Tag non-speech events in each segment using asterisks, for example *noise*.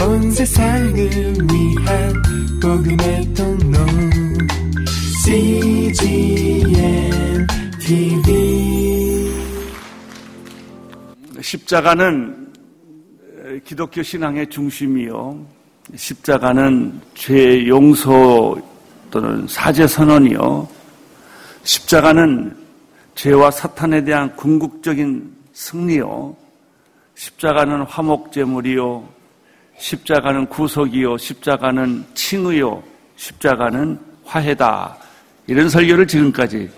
온 세상을 위한 복음의 통로 CGM TV 십자가는 기독교 신앙의 중심이요. 십자가는 죄 용서 또는 사죄 선언이요. 십자가는 죄와 사탄에 대한 궁극적인 승리요. 십자가는 화목제물이요. 십자가는 구속이요. 십자가는 칭의요. 십자가는 화해다. 이런 설교를 지금까지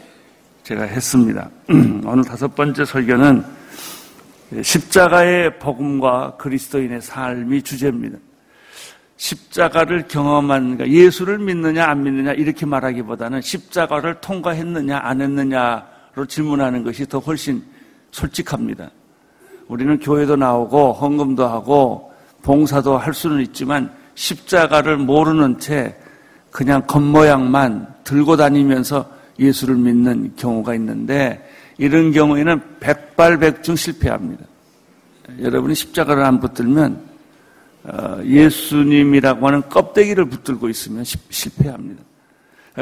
제가 했습니다. *clears throat* 오늘 다섯 번째 설교는 십자가의 복음과 그리스도인의 삶이 주제입니다. 십자가를 경험한 그러니까 예수를 믿느냐 안 믿느냐 이렇게 말하기보다는 십자가를 통과했느냐 안 했느냐로 질문하는 것이 더 훨씬 솔직합니다. 우리는 교회도 나오고 헌금도 하고 봉사도 할 수는 있지만 십자가를 모르는 채 그냥 겉모양만 들고 다니면서 예수를 믿는 경우가 있는데 이런 경우에는 백발백중 실패합니다. 여러분이 십자가를 안 붙들면 어, 예수님이라고 하는 껍데기를 붙들고 있으면 실패합니다.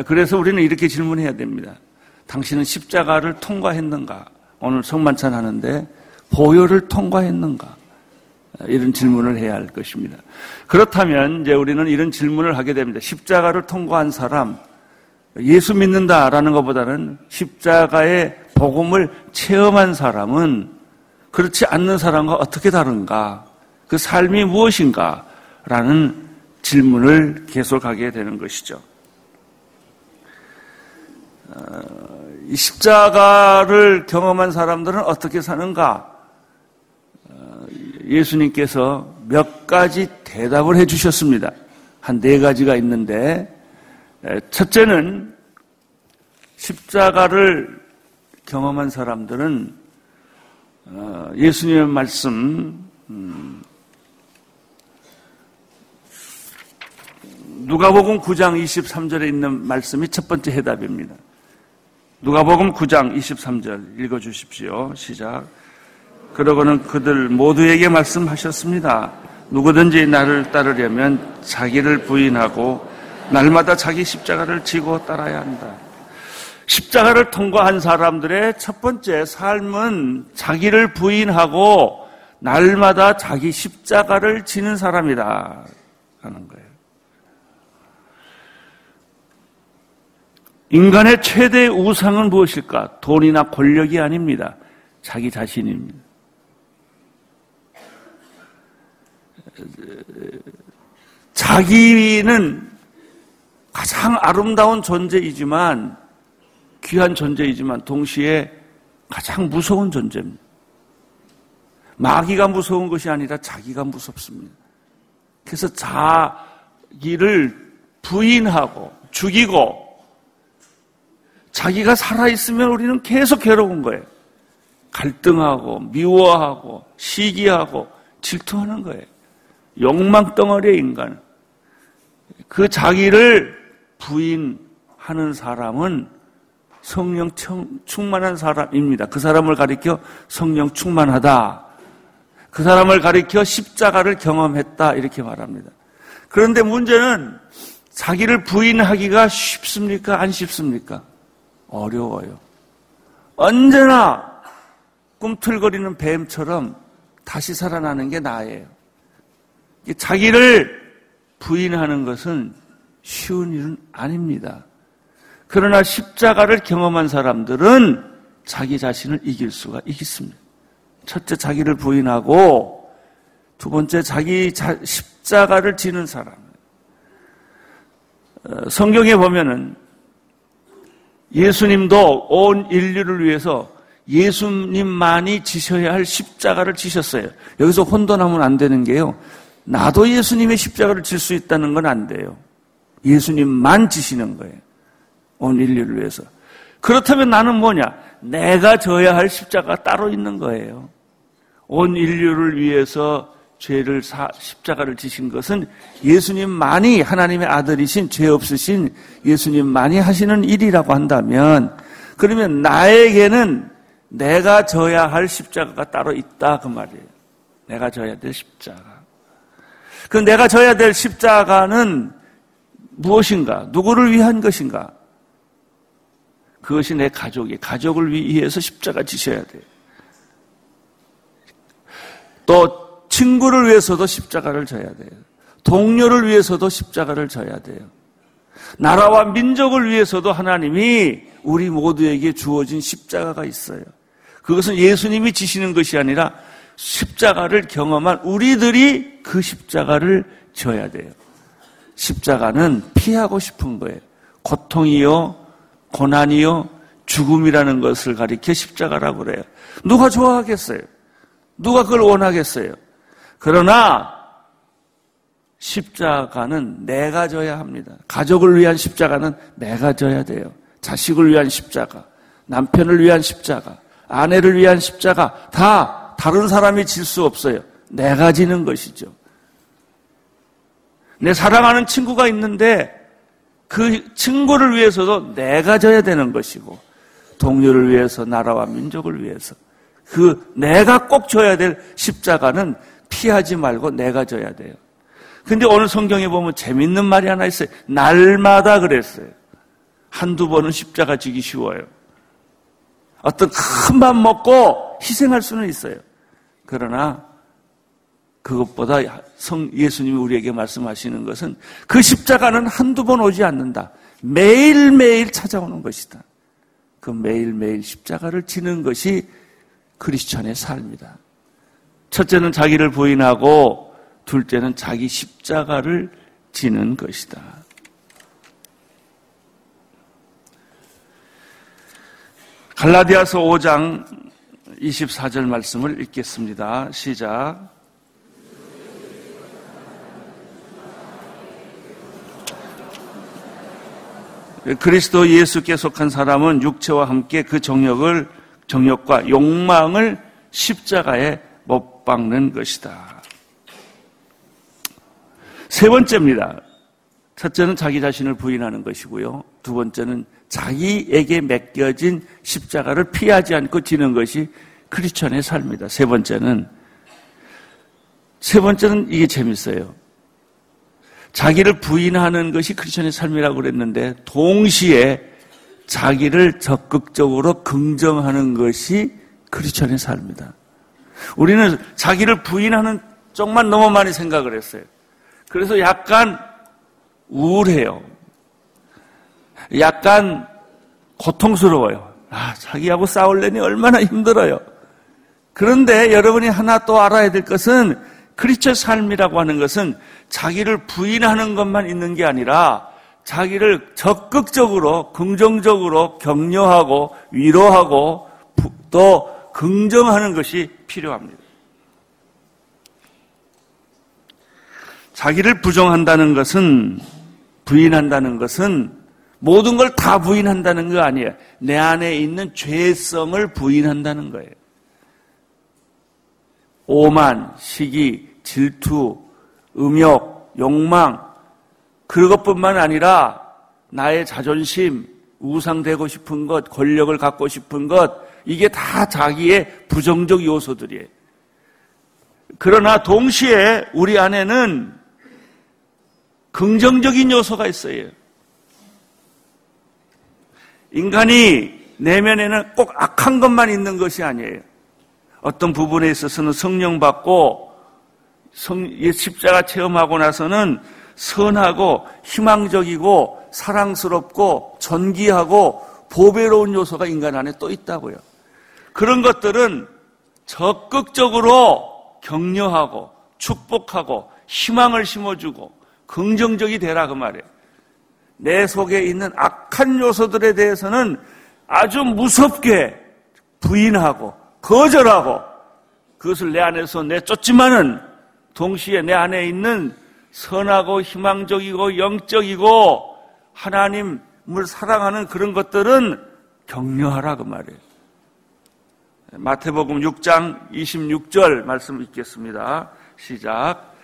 그래서 우리는 이렇게 질문해야 됩니다. 당신은 십자가를 통과했는가? 오늘 성만찬 하는데 보혈을 통과했는가? 이런 질문을 해야 할 것입니다. 그렇다면 이제 우리는 이런 질문을 하게 됩니다. 십자가를 통과한 사람, 예수 믿는다라는 것보다는 십자가의 복음을 체험한 사람은 그렇지 않는 사람과 어떻게 다른가? 그 삶이 무엇인가? 라는 질문을 계속하게 되는 것이죠. 어, 이 십자가를 경험한 사람들은 어떻게 사는가? 어, 예수님께서 몇 가지 대답을 해 주셨습니다. 한 네 가지가 있는데, 첫째는 십자가를 경험한 사람들은 어, 예수님의 말씀, 음, 누가복음 9장 23절에 있는 말씀이 첫 번째 해답입니다. 누가복음 9장 23절 읽어 주십시오. 시작. 그러고는 그들 모두에게 말씀하셨습니다. 누구든지 나를 따르려면 자기를 부인하고 날마다 자기 십자가를 지고 따라야 한다. 십자가를 통과한 사람들의 첫 번째 삶은 자기를 부인하고 날마다 자기 십자가를 지는 사람이다 하는 거예요. 인간의 최대 우상은 무엇일까? 돈이나 권력이 아닙니다. 자기 자신입니다. 자기는 가장 아름다운 존재이지만 귀한 존재이지만 동시에 가장 무서운 존재입니다. 마귀가 무서운 것이 아니라 자기가 무섭습니다. 그래서 자기를 부인하고 죽이고 자기가 살아있으면 우리는 계속 괴로운 거예요. 갈등하고 미워하고 시기하고 질투하는 거예요. 욕망 덩어리의 인간. 그 자기를 부인하는 사람은 성령 충만한 사람입니다. 그 사람을 가리켜 성령 충만하다. 그 사람을 가리켜 십자가를 경험했다. 이렇게 말합니다. 그런데 문제는 자기를 부인하기가 쉽습니까? 안 쉽습니까? 어려워요. 언제나 꿈틀거리는 뱀처럼 다시 살아나는 게 나예요. 자기를 부인하는 것은 쉬운 일은 아닙니다. 그러나 십자가를 경험한 사람들은 자기 자신을 이길 수가 있습니다. 첫째, 자기를 부인하고 두 번째, 자기 십자가를 지는 사람. 어, 성경에 보면은 예수님도 온 인류를 위해서 예수님만이 지셔야 할 십자가를 지셨어요. 여기서 혼돈하면 안 되는 게요. 나도 예수님의 십자가를 질 수 있다는 건 안 돼요. 예수님만 지시는 거예요. 온 인류를 위해서. 그렇다면 나는 뭐냐? 내가 져야 할 십자가 따로 있는 거예요. 온 인류를 위해서 죄를 사, 십자가를 지신 것은 예수님만이 하나님의 아들이신 죄 없으신 예수님만이 하시는 일이라고 한다면 그러면 나에게는 내가 져야 할 십자가가 따로 있다 그 말이에요. 내가 져야 될 십자가. 그 내가 져야 될 십자가는 무엇인가? 누구를 위한 것인가? 그것이 내 가족이 가족을 위해서 십자가 지셔야 돼요. 또 친구를 위해서도 십자가를 져야 돼요. 동료를 위해서도 십자가를 져야 돼요. 나라와 민족을 위해서도 하나님이 우리 모두에게 주어진 십자가가 있어요. 그것은 예수님이 지시는 것이 아니라 십자가를 경험한 우리들이 그 십자가를 져야 돼요. 십자가는 피하고 싶은 거예요. 고통이요, 고난이요, 죽음이라는 것을 가리켜 십자가라고 그래요. 누가 좋아하겠어요? 누가 그걸 원하겠어요? 그러나 십자가는 내가 져야 합니다. 가족을 위한 십자가는 내가 져야 돼요. 자식을 위한 십자가, 남편을 위한 십자가, 아내를 위한 십자가 다 다른 사람이 질 수 없어요. 내가 지는 것이죠. 내 사랑하는 친구가 있는데 그 친구를 위해서도 내가 져야 되는 것이고 동료를 위해서 나라와 민족을 위해서 그 내가 꼭 져야 될 십자가는 피하지 말고 내가 져야 돼요. 근데 오늘 성경에 보면 재밌는 말이 하나 있어요. 날마다 그랬어요. 한두 번은 십자가 지기 쉬워요. 어떤 큰밥 먹고 희생할 수는 있어요. 그러나 그것보다 성 예수님이 우리에게 말씀하시는 것은 그 십자가는 한두 번 오지 않는다. 매일매일 찾아오는 것이다. 그 매일매일 십자가를 지는 것이 크리스천의 삶이다. 첫째는 자기를 부인하고 둘째는 자기 십자가를 지는 것이다. 갈라디아서 5장 24절 말씀을 읽겠습니다. 시작. 그리스도 예수께 속한 사람은 육체와 함께 그 정욕을 정욕과 욕망을 십자가에 못 박는 것이다. 세 번째입니다. 첫째는 자기 자신을 부인하는 것이고요. 두 번째는 자기에게 맡겨진 십자가를 피하지 않고 지는 것이 크리스천의 삶이다. 세 번째는 세 번째는 이게 재밌어요. 자기를 부인하는 것이 크리스천의 삶이라고 그랬는데 동시에 자기를 적극적으로 긍정하는 것이 크리스천의 삶이다. 우리는 자기를 부인하는 쪽만 너무 많이 생각을 했어요. 그래서 약간 우울해요. 약간 고통스러워요. 아, 자기하고 싸울려니 얼마나 힘들어요. 그런데 여러분이 하나 또 알아야 될 것은 크리스천 삶이라고 하는 것은 자기를 부인하는 것만 있는 게 아니라 자기를 적극적으로 긍정적으로 격려하고 위로하고 또 긍정하는 것이 필요합니다. 자기를 부정한다는 것은 부인한다는 것은 모든 걸 다 부인한다는 거 아니에요. 내 안에 있는 죄성을 부인한다는 거예요. 오만, 시기, 질투, 음욕, 욕망, 그것뿐만 아니라 나의 자존심, 우상되고 싶은 것, 권력을 갖고 싶은 것, 이게 다 자기의 부정적 요소들이에요. 그러나 동시에 우리 안에는 긍정적인 요소가 있어요. 인간이 내면에는 꼭 악한 것만 있는 것이 아니에요. 어떤 부분에 있어서는 성령 받고 성, 십자가 체험하고 나서는 선하고 희망적이고 사랑스럽고 전기하고 보배로운 요소가 인간 안에 또 있다고요. 그런 것들은 적극적으로 격려하고 축복하고 희망을 심어주고 긍정적이 되라 그 말이에요. 내 속에 있는 악한 요소들에 대해서는 아주 무섭게 부인하고 거절하고 그것을 내 안에서 내쫓지만은 동시에 내 안에 있는 선하고 희망적이고 영적이고 하나님을 사랑하는 그런 것들은 격려하라 그 말이에요. 마태복음 6장 26절 말씀 읽겠습니다. 시작.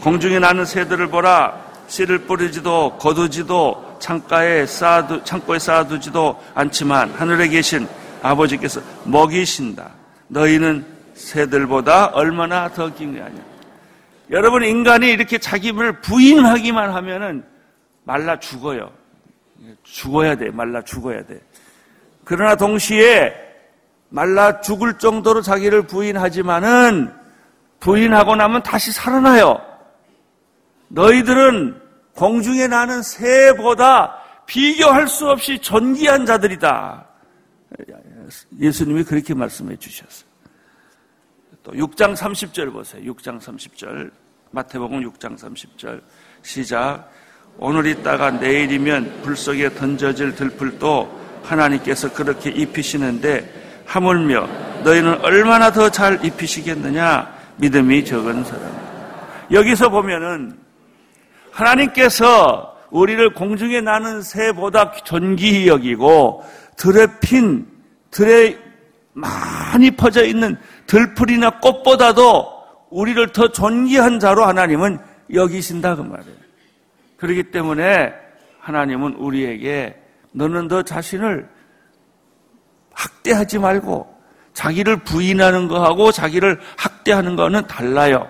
공중에 나는 새들을 보라. 씨를 뿌리지도 거두지도 창가에 쌓아두, 창고에 쌓아두지도 않지만 하늘에 계신 아버지께서 먹이신다. 너희는 새들보다 얼마나 더 귀하냐. 여러분 인간이 이렇게 자기를 부인하기만 하면은 말라 죽어요. 죽어야 돼. 말라 죽어야 돼. 그러나 동시에 말라 죽을 정도로 자기를 부인하지만은 부인하고 나면 다시 살아나요. 너희들은 공중에 나는 새보다 비교할 수 없이 존귀한 자들이다. 예수님이 그렇게 말씀해 주셨어요. 또 6장 30절 보세요. 6장 30절. 마태복음 6장 30절. 시작. 오늘 있다가 내일이면 불 속에 던져질 들풀도 하나님께서 그렇게 입히시는데 하물며 너희는 얼마나 더 잘 입히시겠느냐 믿음이 적은 사람. 여기서 보면은 하나님께서 우리를 공중에 나는 새보다 존귀히 여기고 들에 핀 들에 많이 퍼져 있는 들풀이나 꽃보다도 우리를 더 존귀한 자로 하나님은 여기신다 그 말이에요. 그렇기 때문에 하나님은 우리에게 너는 너 자신을 학대하지 말고 자기를 부인하는 거하고 자기를 학대하는 거는 달라요.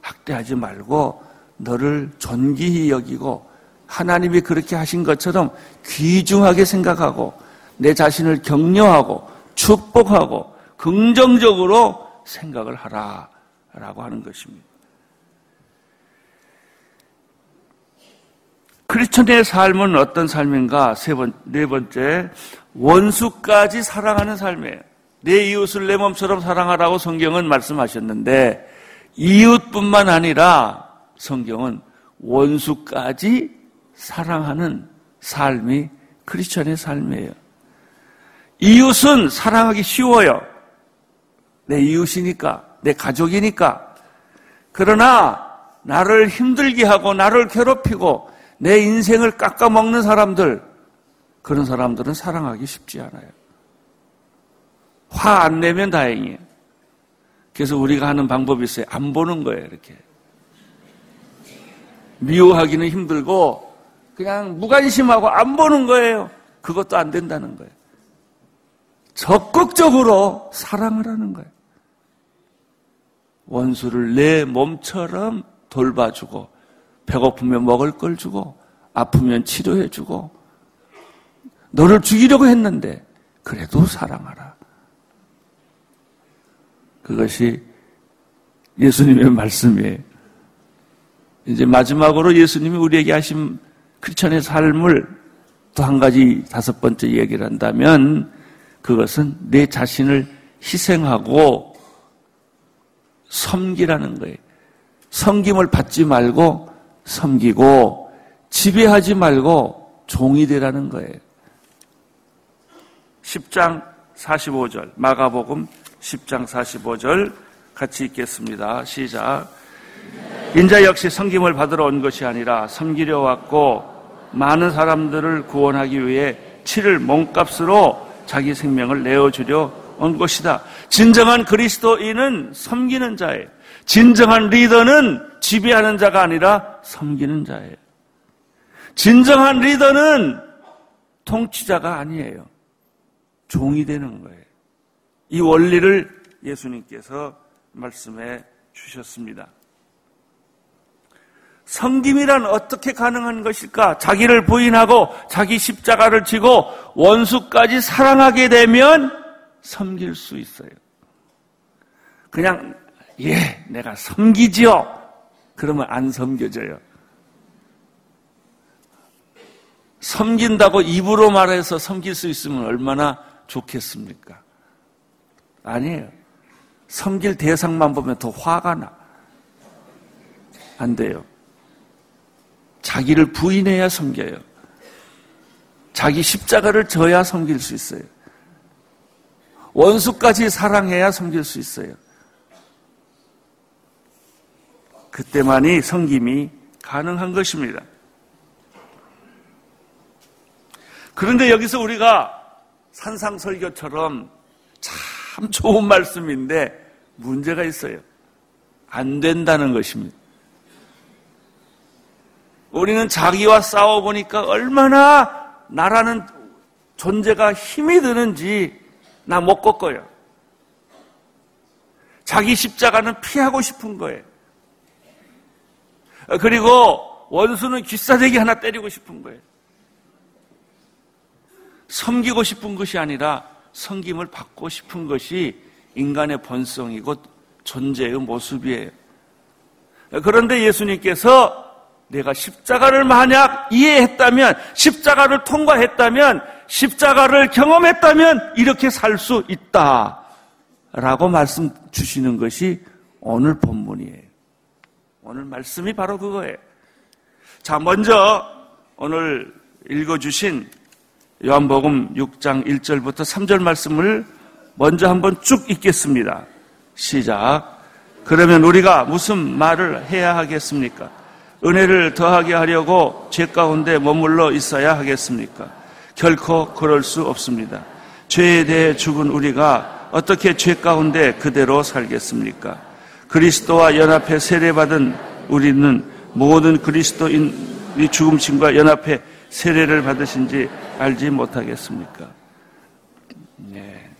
학대하지 말고 너를 존귀히 여기고 하나님이 그렇게 하신 것처럼 귀중하게 생각하고 내 자신을 격려하고 축복하고 긍정적으로 생각을 하라 라고 하는 것입니다. 크리스천의 삶은 어떤 삶인가? 세 번, 네 번째, 원수까지 사랑하는 삶이에요. 내 이웃을 내 몸처럼 사랑하라고 성경은 말씀하셨는데, 이웃뿐만 아니라 성경은 원수까지 사랑하는 삶이 크리스천의 삶이에요. 이웃은 사랑하기 쉬워요. 내 이웃이니까, 내 가족이니까. 그러나 나를 힘들게 하고 나를 괴롭히고 내 인생을 깎아먹는 사람들, 그런 사람들은 사랑하기 쉽지 않아요. 화 안 내면 다행이에요. 그래서 우리가 하는 방법이 있어요. 안 보는 거예요, 이렇게. 미워하기는 힘들고, 그냥 무관심하고 안 보는 거예요. 그것도 안 된다는 거예요. 적극적으로 사랑을 하는 거예요. 원수를 내 몸처럼 돌봐주고, 배고프면 먹을 걸 주고 아프면 치료해 주고 너를 죽이려고 했는데 그래도 사랑하라. 그것이 예수님의 말씀이에요. 이제 마지막으로 예수님이 우리에게 하신 크리스천의 삶을 또 한 가지 다섯 번째 얘기를 한다면 그것은 내 자신을 희생하고 섬기라는 거예요. 섬김을 받지 말고 섬기고 지배하지 말고 종이 되라는 거예요. 10장 45절, 마가복음 10장 45절 같이 읽겠습니다. 시작. 인자 역시 섬김을 받으러 온 것이 아니라 섬기려 왔고 많은 사람들을 구원하기 위해 치를 몸값으로 자기 생명을 내어주려 온 것이다. 진정한 그리스도인은 섬기는 자예요. 진정한 리더는 지배하는 자가 아니라 섬기는 자예요. 진정한 리더는 통치자가 아니에요. 종이 되는 거예요. 이 원리를 예수님께서 말씀해 주셨습니다. 성김이란 어떻게 가능한 것일까? 자기를 부인하고 자기 십자가를 지고 원수까지 사랑하게 되면 섬길 수 있어요. 그냥 예, 내가 섬기지요. 그러면 안 섬겨져요. 섬긴다고 입으로 말해서 섬길 수 있으면 얼마나 좋겠습니까? 아니에요. 섬길 대상만 보면 더 화가 나. 안 돼요. 자기를 부인해야 섬겨요. 자기 십자가를 져야 섬길 수 있어요. 원수까지 사랑해야 섬길 수 있어요. 그때만이 성김이 가능한 것입니다. 그런데 여기서 우리가 산상설교처럼 참 좋은 말씀인데 문제가 있어요. 안 된다는 것입니다. 우리는 자기와 싸워보니까 얼마나 나라는 존재가 힘이 드는지 나 못 꺾어요. 자기 십자가는 피하고 싶은 거예요. 그리고 원수는 귀싸대기 하나 때리고 싶은 거예요. 섬기고 싶은 것이 아니라 섬김을 받고 싶은 것이 인간의 본성이고 존재의 모습이에요. 그런데 예수님께서 내가 십자가를 만약 이해했다면, 십자가를 통과했다면, 십자가를 경험했다면 이렇게 살 수 있다. 라고 말씀 주시는 것이 오늘 본문이에요. 오늘 말씀이 바로 그거예요. 자, 먼저 오늘 읽어주신 요한복음 6장 1절부터 3절 말씀을 먼저 한번 쭉 읽겠습니다. 시작. 그러면 우리가 무슨 말을 해야 하겠습니까? 은혜를 더하게 하려고 죄 가운데 머물러 있어야 하겠습니까? 결코 그럴 수 없습니다. 죄에 대해 죽은 우리가 어떻게 죄 가운데 그대로 살겠습니까? 그리스도와 연합해 세례받은 우리는 모든 그리스도인이 죽음신과 연합해 세례를 받으신지 알지 못하겠습니까? 네.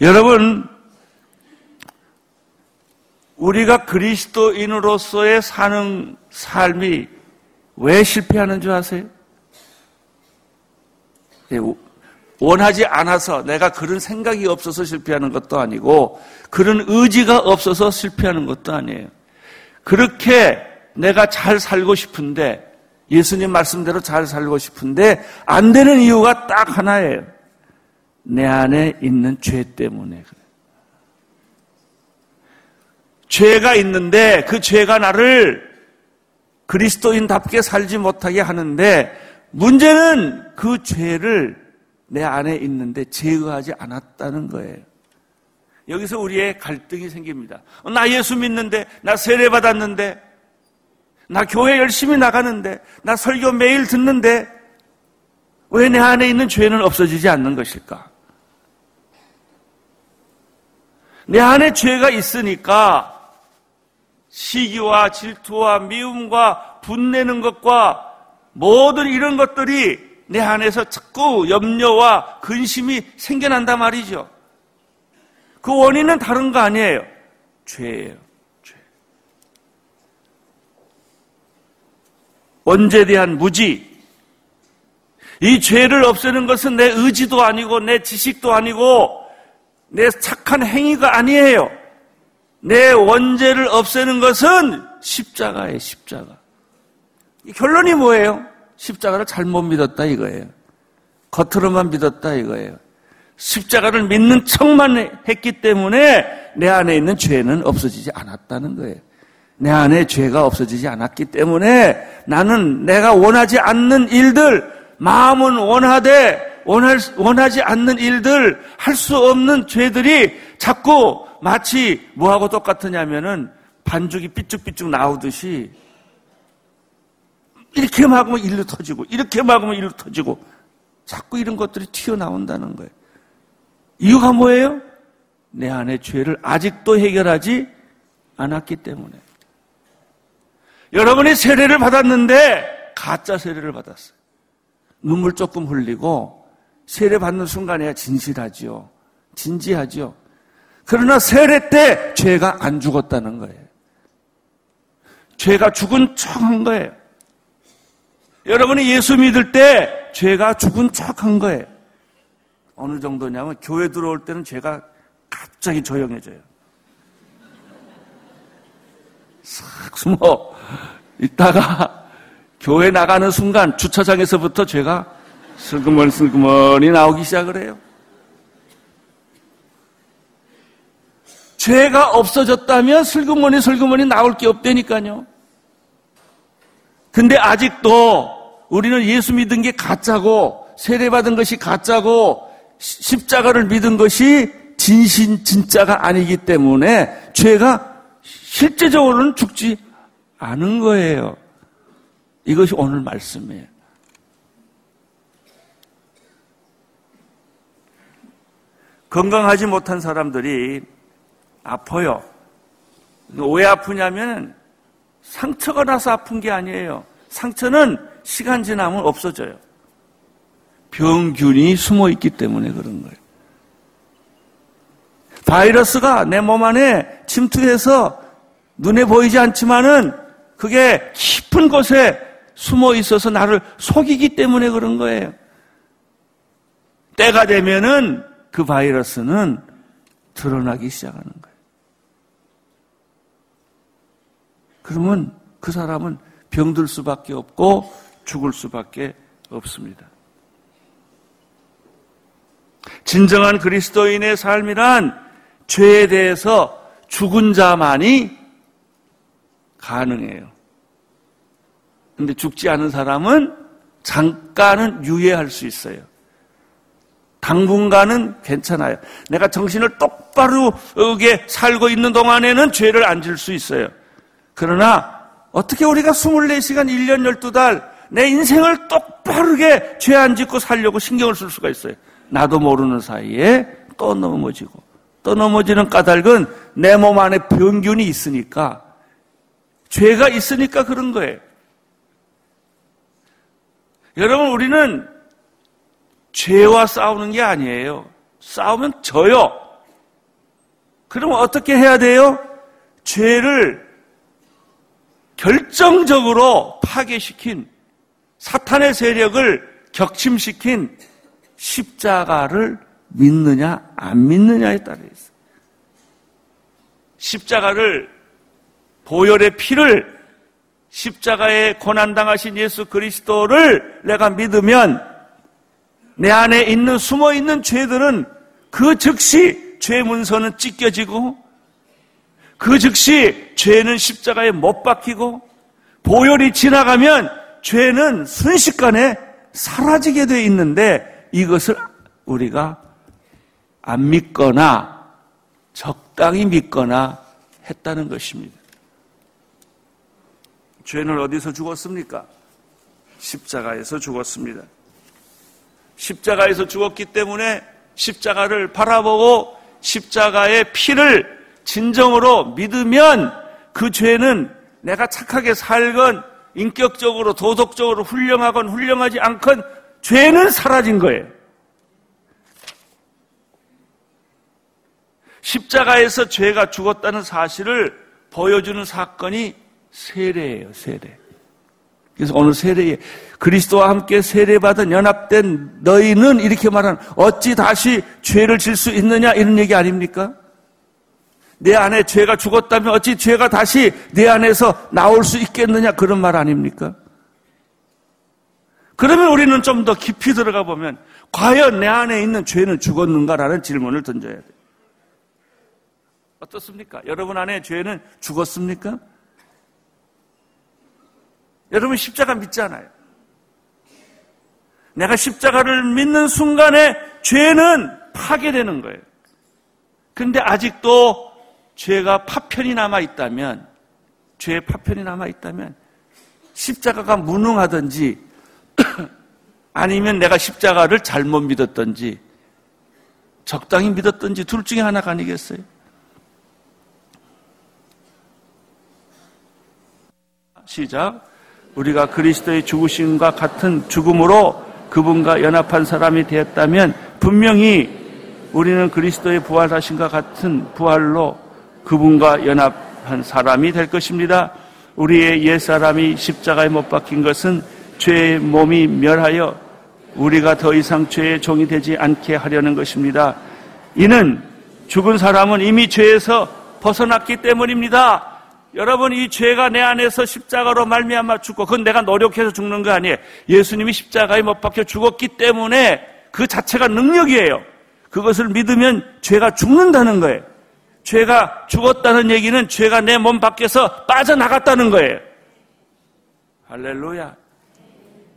여러분, 우리가 그리스도인으로서의 사는 삶이 왜 실패하는 줄 아세요? 예, 원하지 않아서 내가 그런 생각이 없어서 실패하는 것도 아니고 그런 의지가 없어서 실패하는 것도 아니에요. 그렇게 내가 잘 살고 싶은데 예수님 말씀대로 잘 살고 싶은데 안 되는 이유가 딱 하나예요. 내 안에 있는 죄 때문에. 죄가 있는데 그 죄가 나를 그리스도인답게 살지 못하게 하는데 문제는 그 죄를 내 안에 있는데 제어하지 않았다는 거예요. 여기서 우리의 갈등이 생깁니다. 어, 나 예수 믿는데, 나 세례 받았는데, 나 교회 열심히 나가는데, 나 설교 매일 듣는데, 왜 내 안에 있는 죄는 없어지지 않는 것일까? 내 안에 죄가 있으니까 시기와 질투와 미움과 분내는 것과 모든 이런 것들이 내 안에서 자꾸 염려와 근심이 생겨난단 말이죠. 그 원인은 다른 거 아니에요. 죄예요. 죄. 원죄에 대한 무지. 이 죄를 없애는 것은 내 의지도 아니고 내 지식도 아니고 내 착한 행위가 아니에요. 내 원죄를 없애는 것은 십자가예요, 십자가. 결론이 뭐예요? 십자가를 잘못 믿었다 이거예요. 겉으로만 믿었다 이거예요. 십자가를 믿는 척만 했기 때문에 내 안에 있는 죄는 없어지지 않았다는 거예요. 내 안에 죄가 없어지지 않았기 때문에 나는 내가 원하지 않는 일들, 마음은 원하되 원할, 원하지 않는 일들, 할 수 없는 죄들이 자꾸 마치 뭐하고 똑같으냐면은 반죽이 삐쭉삐쭉 나오듯이 이렇게 막으면 일로 터지고 이렇게 막으면 일로 터지고 자꾸 이런 것들이 튀어나온다는 거예요. 이유가 뭐예요? 내 안의 죄를 아직도 해결하지 않았기 때문에. 여러분이 세례를 받았는데 가짜 세례를 받았어요. 눈물 조금 흘리고 세례 받는 순간에야 진실하지요. 진지하지요. 그러나 세례 때 죄가 안 죽었다는 거예요. 죄가 죽은 척 한 거예요. 여러분이 예수 믿을 때 죄가 죽은 척 한 거예요. 어느 정도냐면 교회 들어올 때는 죄가 갑자기 조용해져요. 싹 숨어 있다가 교회 나가는 순간 주차장에서부터 죄가 슬그머슬그머니 나오기 시작을 해요. 죄가 없어졌다면 슬그머니 슬그머니 나올 게 없다니까요. 근데 아직도 우리는 예수 믿은 게 가짜고 세례받은 것이 가짜고 십자가를 믿은 것이 진신 진짜가 아니기 때문에 죄가 실제적으로는 죽지 않은 거예요. 이것이 오늘 말씀이에요. 건강하지 못한 사람들이 아파요. 왜 아프냐면 상처가 나서 아픈 게 아니에요. 상처는 시간 지나면 없어져요. 병균이 숨어 있기 때문에 그런 거예요. 바이러스가 내 몸 안에 침투해서 눈에 보이지 않지만은 그게 깊은 곳에 숨어 있어서 나를 속이기 때문에 그런 거예요. 때가 되면은 그 바이러스는 드러나기 시작하는 거예요. 그러면 그 사람은 병들 수밖에 없고 죽을 수밖에 없습니다. 진정한 그리스도인의 삶이란 죄에 대해서 죽은 자만이 가능해요. 근데 죽지 않은 사람은 잠깐은 유예할 수 있어요. 당분간은 괜찮아요. 내가 정신을 똑바로 게 살고 있는 동안에는 죄를 안 질 수 있어요. 그러나 어떻게 우리가 24시간 1년 12달 내 인생을 똑바르게 죄 안 짓고 살려고 신경을 쓸 수가 있어요. 나도 모르는 사이에 또 넘어지고 또 넘어지는 까닭은 내 몸 안에 병균이 있으니까 죄가 있으니까 그런 거예요. 여러분 우리는 죄와 싸우는 게 아니에요. 싸우면 져요. 그러면 어떻게 해야 돼요? 죄를 결정적으로 파괴시킨 사탄의 세력을 격침시킨 십자가를 믿느냐 안 믿느냐에 따라 있어요. 십자가를 보혈의 피를 십자가에 고난 당하신 예수 그리스도를 내가 믿으면 내 안에 있는 숨어 있는 죄들은 그 즉시 죄 문서는 찢겨지고 그 즉시 죄는 십자가에 못 박히고 보혈이 지나가면 죄는 순식간에 사라지게 돼 있는데 이것을 우리가 안 믿거나 적당히 믿거나 했다는 것입니다. 죄는 어디서 죽었습니까? 십자가에서 죽었습니다. 십자가에서 죽었기 때문에 십자가를 바라보고 십자가의 피를 진정으로 믿으면 그 죄는 내가 착하게 살건 인격적으로 도덕적으로 훌륭하건 훌륭하지 않건 죄는 사라진 거예요. 십자가에서 죄가 죽었다는 사실을 보여주는 사건이 세례예요, 세례. 그래서 오늘 세례에 그리스도와 함께 세례받은 연합된 너희는 이렇게 말하는 어찌 다시 죄를 질 수 있느냐 이런 얘기 아닙니까? 내 안에 죄가 죽었다면 어찌 죄가 다시 내 안에서 나올 수 있겠느냐 그런 말 아닙니까? 그러면 우리는 좀 더 깊이 들어가 보면 과연 내 안에 있는 죄는 죽었는가라는 질문을 던져야 돼요. 어떻습니까? 여러분 안에 죄는 죽었습니까? 여러분 십자가 믿잖아요. 내가 십자가를 믿는 순간에 죄는 파괴되는 거예요. 근데 아직도 죄가 파편이 남아 있다면, 죄의 파편이 남아 있다면, 십자가가 무능하든지, *clears throat* 아니면 내가 십자가를 잘못 믿었든지, 적당히 믿었든지 둘 중에 하나가 아니겠어요? 시작. 우리가 그리스도의 죽으심과 같은 죽음으로 그분과 연합한 사람이 되었다면 분명히 우리는 그리스도의 부활하신과 같은 부활로 그분과 연합한 사람이 될 것입니다. 우리의 옛사람이 십자가에 못 박힌 것은 죄의 몸이 멸하여 우리가 더 이상 죄의 종이 되지 않게 하려는 것입니다. 이는 죽은 사람은 이미 죄에서 벗어났기 때문입니다. 여러분 이 죄가 내 안에서 십자가로 말미암아 죽고 그건 내가 노력해서 죽는 거 아니에요. 예수님이 십자가에 못 박혀 죽었기 때문에 그 자체가 능력이에요. 그것을 믿으면 죄가 죽는다는 거예요. 죄가 죽었다는 얘기는 죄가 내 몸 밖에서 빠져나갔다는 거예요. 할렐루야.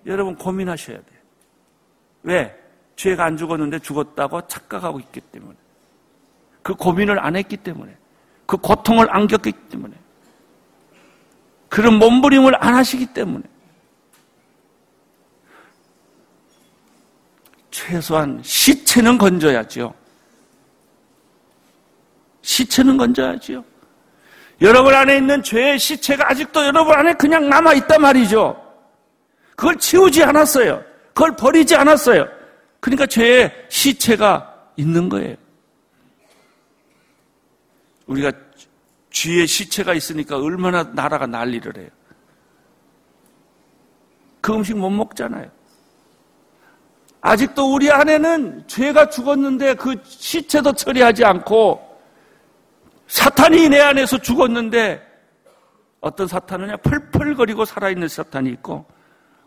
여러분 고민하셔야 돼요. 왜? 죄가 안 죽었는데 죽었다고 착각하고 있기 때문에. 그 고민을 안 했기 때문에. 그 고통을 안 겪기 때문에. 그런 몸부림을 안 하시기 때문에 최소한 시체는 건져야죠. 시체는 건져야죠. 여러분 안에 있는 죄의 시체가 아직도 여러분 안에 그냥 남아 있단 말이죠. 그걸 치우지 않았어요. 그걸 버리지 않았어요. 그러니까 죄의 시체가 있는 거예요. 우리가 쥐의 시체가 있으니까 얼마나 나라가 난리를 해요. 그 음식 못 먹잖아요. 아직도 우리 안에는 죄가 죽었는데 그 시체도 처리하지 않고 사탄이 내 안에서 죽었는데 어떤 사탄은요 펄펄거리고 살아있는 사탄이 있고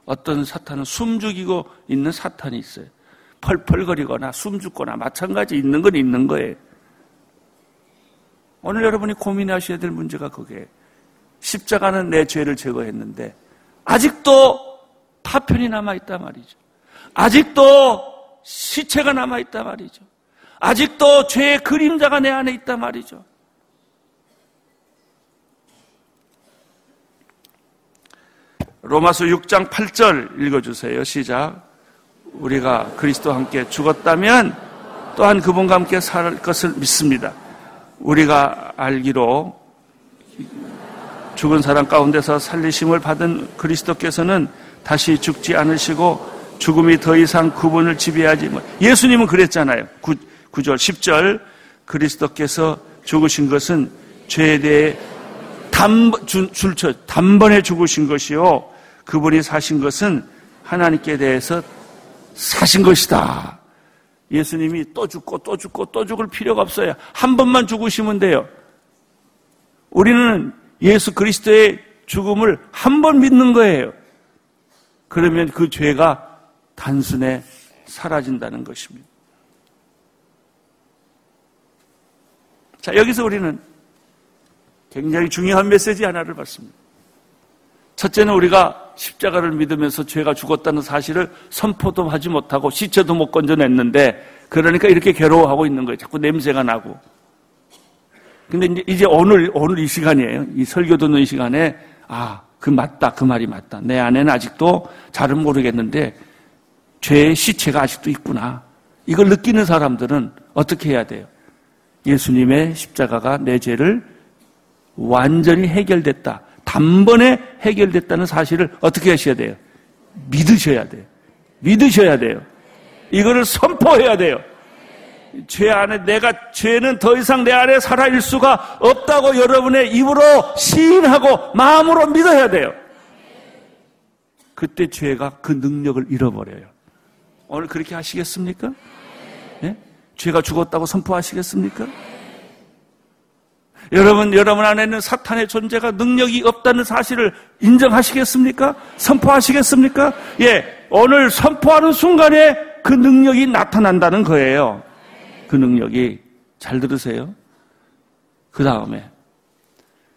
어떤 사탄은 숨죽이고 있는 사탄이 있어요. 펄펄거리거나 숨죽거나 마찬가지 있는 건 있는 거예요. 오늘 여러분이 고민하셔야 될 문제가 그게 십자가는 내 죄를 제거했는데 아직도 파편이 남아있단 말이죠. 아직도 시체가 남아있단 말이죠. 아직도 죄의 그림자가 내 안에 있단 말이죠. 로마서 6장 8절 읽어주세요. 시작. 우리가 그리스도와 함께 죽었다면 또한 그분과 함께 살 것을 믿습니다. 우리가 알기로 죽은 사람 가운데서 살리심을 받은 그리스도께서는 다시 죽지 않으시고 죽음이 더 이상 그분을 지배하지 뭐 예수님은 그랬잖아요. 9, 9절 10절 그리스도께서 죽으신 것은 죄에 대해 단번 줄쳐 단번에 죽으신 것이요 그분이 사신 것은 하나님께 대해서 사신 것이다. 예수님이 또 죽고 또 죽고 또 죽을 필요가 없어요. 한 번만 죽으시면 돼요. 우리는 예수 그리스도의 죽음을 한 번 믿는 거예요. 그러면 그 죄가 단순에 사라진다는 것입니다. 자, 여기서 우리는 굉장히 중요한 메시지 하나를 받습니다. 첫째는 우리가 십자가를 믿으면서 죄가 죽었다는 사실을 선포도 하지 못하고 시체도 못 건져냈는데 그러니까 이렇게 괴로워하고 있는 거예요. 자꾸 냄새가 나고. 근데 이제, 오늘, 오늘 이 시간이에요. 이 설교 듣는 이 시간에 아, 그 맞다. 그 말이 맞다. 내 안에는 아직도 잘은 모르겠는데 죄의 시체가 아직도 있구나. 이걸 느끼는 사람들은 어떻게 해야 돼요? 예수님의 십자가가 내 죄를 완전히 해결됐다. 단번에 해결됐다는 사실을 어떻게 하셔야 돼요? 믿으셔야 돼요. 믿으셔야 돼요. 이거를 선포해야 돼요. 죄 안에 내가 죄는 더 이상 내 안에 살아있을 수가 없다고 여러분의 입으로 시인하고 마음으로 믿어야 돼요. 그때 죄가 그 능력을 잃어버려요. 오늘 그렇게 하시겠습니까? 네? 죄가 죽었다고 선포하시겠습니까? 여러분, 여러분 안에는 사탄의 존재가 능력이 없다는 사실을 인정하시겠습니까? 선포하시겠습니까? 예, 오늘 선포하는 순간에 그 능력이 나타난다는 거예요. 그 능력이. 잘 들으세요. 그 다음에.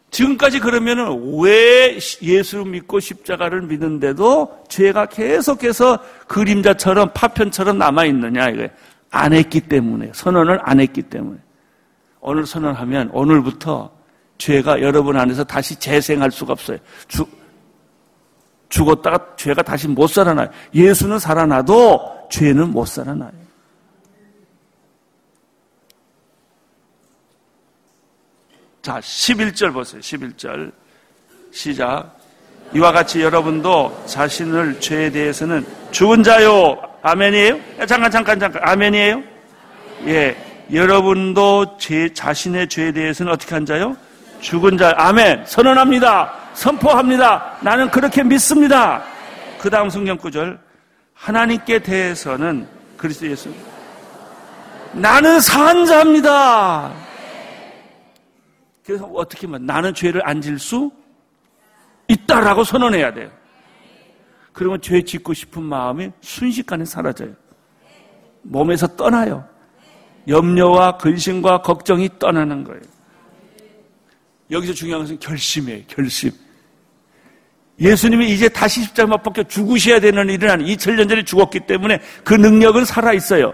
지금까지 그러면은 왜 예수를 믿고 십자가를 믿는데도 죄가 계속해서 그림자처럼 파편처럼 남아있느냐, 이거예요. 안 했기 때문에. 선언을 안 했기 때문에. 오늘 선언하면 오늘부터 죄가 여러분 안에서 다시 재생할 수가 없어요. 죽, 죽었다가 죄가 다시 못 살아나요. 예수는 살아나도 죄는 못 살아나요. 자, 11절 보세요. 11절. 시작. 이와 같이 여러분도 자신을 죄에 대해서는 죽은 자요. 아멘이에요? 잠깐, 잠깐, 잠깐. 아멘이에요? 예. 여러분도 제 자신의 죄에 대해서는 어떻게 한 자요? 죽은 자. 아멘. 선언합니다. 선포합니다. 나는 그렇게 믿습니다. 그 다음 성경 구절. 하나님께 대해서는 그리스도 예수. 나는 산 자입니다. 그래서 어떻게 말 나는 죄를 안 질 수 있다라고 선언해야 돼요. 그러면 죄 짓고 싶은 마음이 순식간에 사라져요. 몸에서 떠나요. 염려와 근심과 걱정이 떠나는 거예요. 여기서 중요한 것은 결심이에요. 결심. 예수님이 이제 다시 십자가 못 박혀 죽으셔야 되는 일은 아니 2000년 전에 죽었기 때문에 그 능력은 살아 있어요.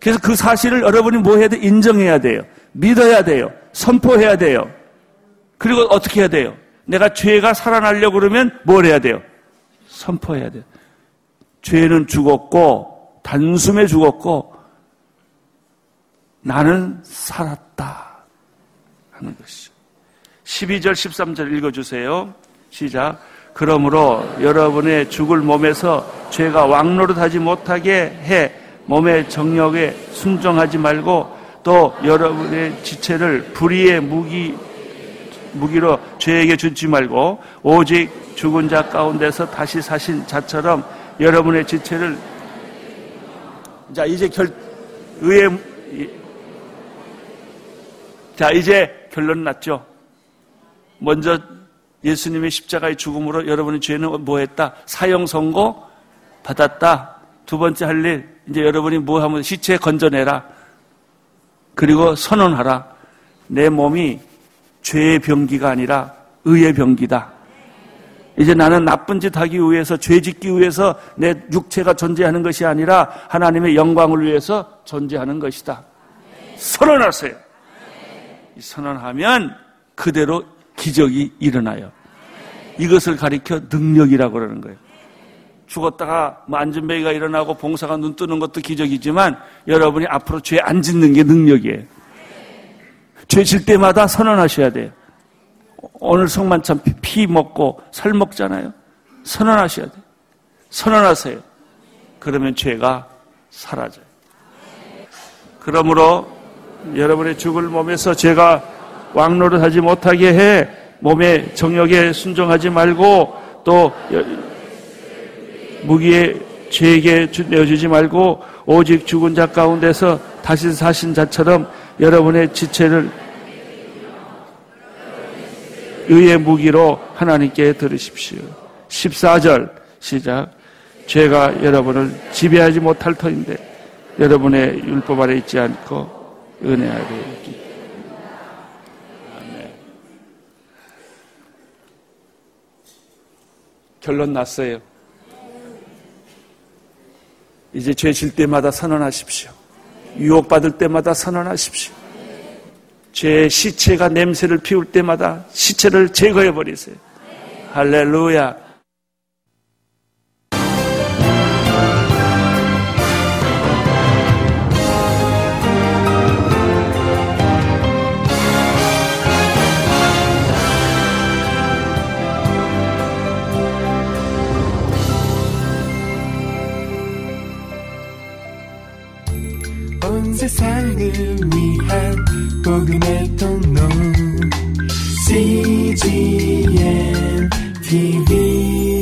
그래서 그 사실을 여러분이 뭐 해야 돼? 인정해야 돼요. 믿어야 돼요. 선포해야 돼요. 그리고 어떻게 해야 돼요? 내가 죄가 살아나려고 그러면 뭘 해야 돼요? 선포해야 돼요. 죄는 죽었고, 단숨에 죽었고, 나는 살았다. 하는 것이죠. 12절, 13절 읽어주세요. 시작. 그러므로 여러분의 죽을 몸에서 죄가 왕노릇하지 못하게 해 몸의 정력에 순종하지 말고 또 여러분의 지체를 불의의 무기 무기로 죄에게 주지 말고 오직 죽은 자 가운데서 다시 사신 자처럼 여러분의 지체를 자 이제 결 의의 자 이제 결론 났죠. 먼저 예수님의 십자가의 죽음으로 여러분의 죄는 뭐 했다? 사형 선고 받았다. 두 번째 할 일, 이제 여러분이 뭐 하면 시체 건져내라. 그리고 선언하라. 내 몸이 죄의 병기가 아니라 의의 병기다. 이제 나는 나쁜 짓 하기 위해서, 죄 짓기 위해서 내 육체가 존재하는 것이 아니라 하나님의 영광을 위해서 존재하는 것이다. 선언하세요. 선언하면 그대로 기적이 일어나요. 이것을 가리켜 능력이라고 그러는 거예요. 죽었다가 뭐 안전뱅이가 일어나고 봉사가 눈 뜨는 것도 기적이지만 여러분이 앞으로 죄 안 짓는 게 능력이에요. 죄 질 때마다 선언하셔야 돼요. 오늘 성만찬 피 먹고 살 먹잖아요. 선언하셔야 돼요. 선언하세요. 그러면 죄가 사라져요. 그러므로 여러분의 죽을 몸에서 죄가 왕노를 하지 못하게 해 몸의 정욕에 순종하지 말고 또 무기에 죄에게 내어주지 말고 오직 죽은 자 가운데서 다시 사신 자처럼 여러분의 지체를 의의 무기로 하나님께 들으십시오. 14절 시작. 죄가 여러분을 지배하지 못할 터인데 여러분의 율법 아래 있지 않고 은혜 아래 있기. 아멘. 결론 났어요. 이제 죄 질 때마다 선언하십시오. 유혹받을 때마다 선언하십시오. 죄의 시체가 냄새를 피울 때마다 시체를 제거해 버리세요. 할렐루야. 위한 복음의 통로. CGM TV